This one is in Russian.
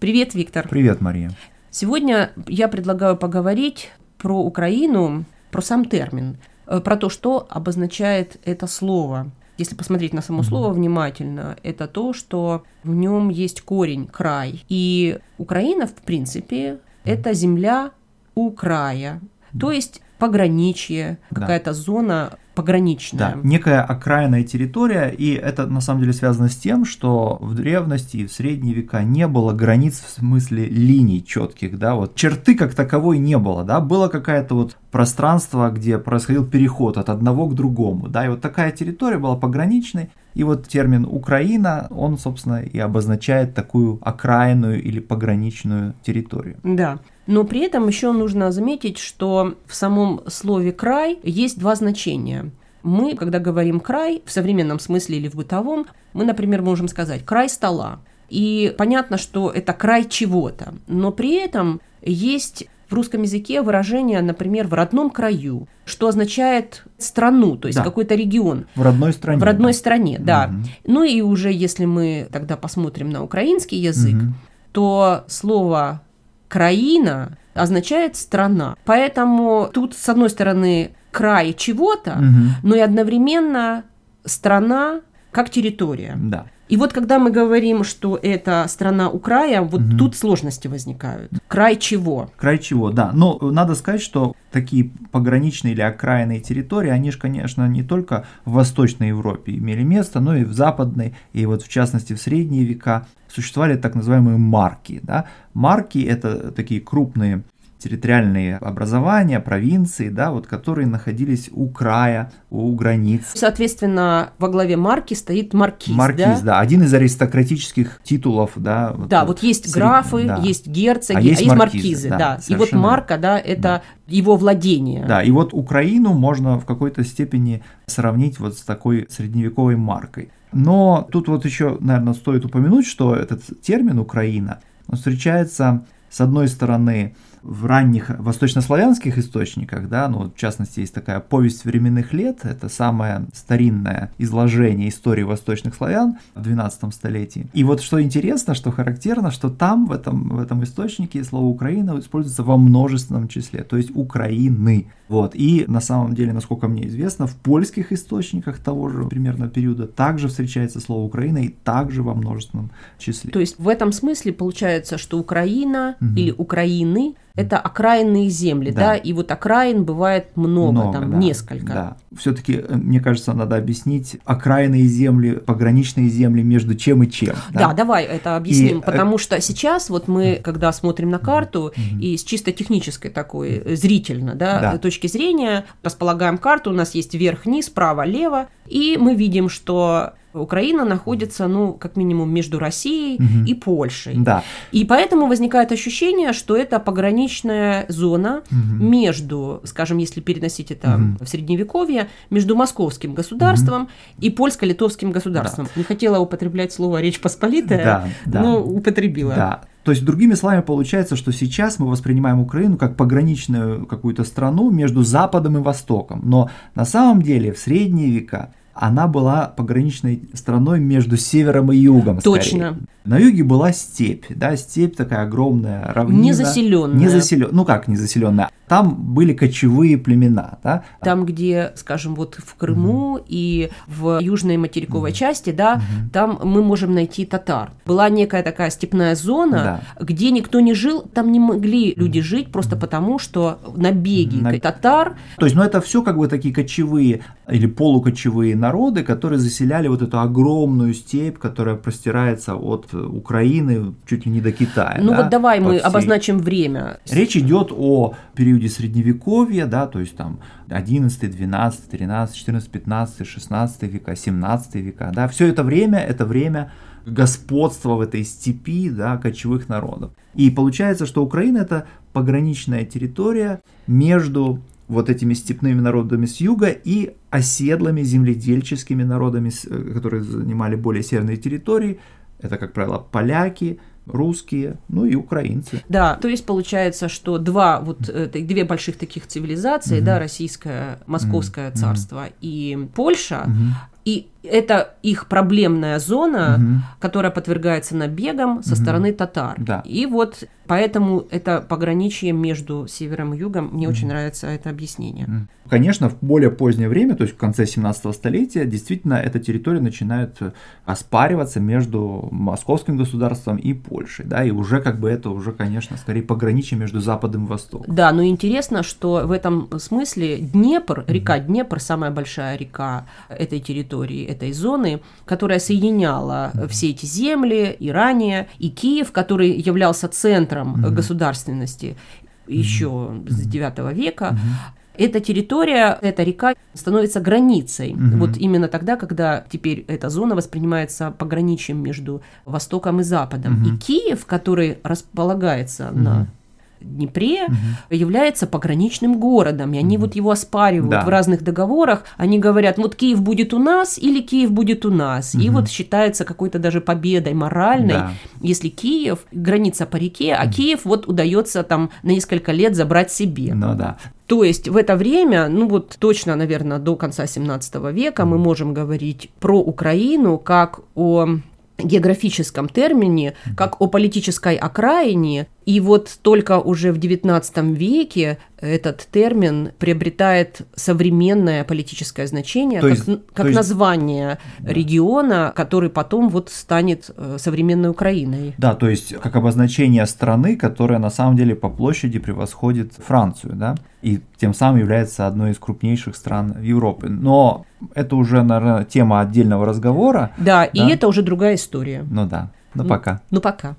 Привет, Виктор. Привет, Мария. Сегодня я предлагаю поговорить про Украину, про сам термин, э, про то, что обозначает это слово. Если посмотреть на само слово внимательно, это то, что в нем есть корень край. И Украина, в принципе, это земля у края. То есть пограничье, какая-то зона пограничная. Да, некая окраинная территория, и это на самом деле связано с тем, что в древности и в средние века не было границ в смысле линий четких, да, вот черты как таковой не было, да, было какое-то вот пространство, где происходил переход от одного к другому, да, и вот такая территория была пограничной, и вот термин Украина, он, собственно, и обозначает такую окраинную или пограничную территорию. Да. Но при этом еще нужно заметить, что в самом слове край есть два значения. Мы, когда говорим край, в современном смысле или в бытовом, мы, например, можем сказать край стола. И понятно, что это край чего-то. Но при этом есть в русском языке выражение, например, в родном краю, что означает страну, то есть да. какой-то регион. В родной стране. В родной да. стране, да. Угу. Ну и уже если мы тогда посмотрим на украинский язык, угу. то слово краина означает страна. Поэтому тут, с одной стороны, край чего-то, угу. но и одновременно страна как территория. Да. И вот когда мы говорим, что это страна у края, вот угу. тут сложности возникают. Край чего? Край чего, да. Но надо сказать, что такие пограничные или окраинные территории, они же, конечно, не только в Восточной Европе имели место, но и в Западной, и вот в частности в Средние века существовали так называемые марки. Да? Марки – это такие крупные территориальные образования, провинции, да, вот, которые находились у края, у границ. Соответственно, во главе марки стоит маркиз, Маркиз, да? да, один из аристократических титулов, да. Вот, да, вот есть сред... графы, да. есть герцоги, а есть, а есть маркизы, маркизы да. да. И вот марка, да, это да. его владение. Да, и вот Украину можно в какой-то степени сравнить вот с такой средневековой маркой. Но тут вот еще, наверное, стоит упомянуть, что этот термин Украина, он встречается с одной стороны в ранних восточнославянских источниках, да, ну, в частности, есть такая повесть временных лет, это самое старинное изложение истории восточных славян в 12 столетии. И вот что интересно, что характерно, что там, в этом, в этом источнике, слово Украина используется во множественном числе, то есть Украины. Вот. И на самом деле, насколько мне известно, в польских источниках того же примерно периода также встречается слово Украина и также во множественном числе. То есть в этом смысле получается, что Украина угу. или Украины это окраинные земли, да. да, и вот окраин бывает много, много там да, несколько. Да. Все-таки, э, мне кажется, надо объяснить окраинные земли, пограничные земли между чем и чем. Да, да давай это объясним, и, э, потому что сейчас вот мы, когда смотрим на карту mm-hmm. и с чисто технической такой э, зрительно, да, да, точки зрения располагаем карту, у нас есть вверх-вниз, право-лево, и мы видим, что Украина находится, ну, как минимум, между Россией угу. и Польшей. Да. И поэтому возникает ощущение, что это пограничная зона угу. между, скажем, если переносить это угу. в Средневековье, между московским государством угу. и польско-литовским государством. Да. Не хотела употреблять слово «Речь Посполитая», да, да. но употребила. Да. То есть, другими словами, получается, что сейчас мы воспринимаем Украину как пограничную какую-то страну между Западом и Востоком. Но на самом деле в средние века она была пограничной страной между севером и югом. Точно. Скорее. На юге была степь, да, степь такая огромная, равнина. Незаселенная. Незаселенная. Ну как незаселенная? Там были кочевые племена, да. Там, где, скажем, вот в Крыму угу. и в южной материковой угу. части, да, угу. там мы можем найти татар. Была некая такая степная зона, да. где никто не жил, там не могли люди жить просто потому, что набеги На... татар. То есть, ну это все как бы такие кочевые или полукочевые народы, которые заселяли вот эту огромную степь, которая простирается от Украины чуть ли не до Китая. Ну да, вот давай мы всей... обозначим время. Речь идет о периоде Средневековья, да, то есть там 11, 12, 13, 14, 15, 16 века, 17 века, да, все это время, это время господства в этой степи, да, кочевых народов. И получается, что Украина это пограничная территория между вот этими степными народами с юга и оседлыми земледельческими народами, э, которые занимали более северные территории, это, как правило, поляки, русские, ну и украинцы. Да, то есть получается, что два вот э, две больших таких цивилизации, угу. да, российское, московское угу. царство и Польша, угу. и это их проблемная зона, Мгм. которая подвергается набегам со Мгм. стороны татар. Да. И вот поэтому это пограничие между севером и югом. Мне очень нравится это объяснение. Конечно, в более позднее время, то есть в конце 17 столетия, действительно эта территория начинает э, оспариваться между московским государством и Польшей, да, и уже как бы это уже, конечно, скорее пограничие между Западом и Востоком. Да, но интересно, что в этом смысле Днепр, река Днепр, самая большая река этой территории, этой зоны, которая соединяла все эти земли и ранее, и Киев, который являлся центром Мгм. государственности еще с IX века, Мгм. эта территория, эта река становится границей. Мгм. Вот именно тогда, когда теперь эта зона воспринимается пограничием между Востоком и Западом. Мгм. И Киев, который располагается на Мгм. Днепре, Мгм. является пограничным городом, и они Мгм. вот его оспаривают Да. в разных договорах. Они говорят, вот Киев будет у нас или Киев будет у нас. И Мгм. вот считается какой-то даже победой моральной, Да. если Киев, граница по реке, а Киев вот удается там на несколько лет забрать себе. Ну да. То есть в это время, ну вот точно, наверное, до конца 17 века мы можем говорить про Украину как о географическом термине, как о политической окраине, и вот только уже в XIX веке этот термин приобретает современное политическое значение, То как, есть- как есть- название региона, который потом вот станет э, современной Украиной. Да, то есть как обозначение страны, которая на самом деле по площади превосходит Францию, да, и тем самым является одной из крупнейших стран Европы. Но это уже, наверное, тема отдельного разговора. Да, и Да. это уже другая история. Ну да. Ну Ну, пока. Ну пока.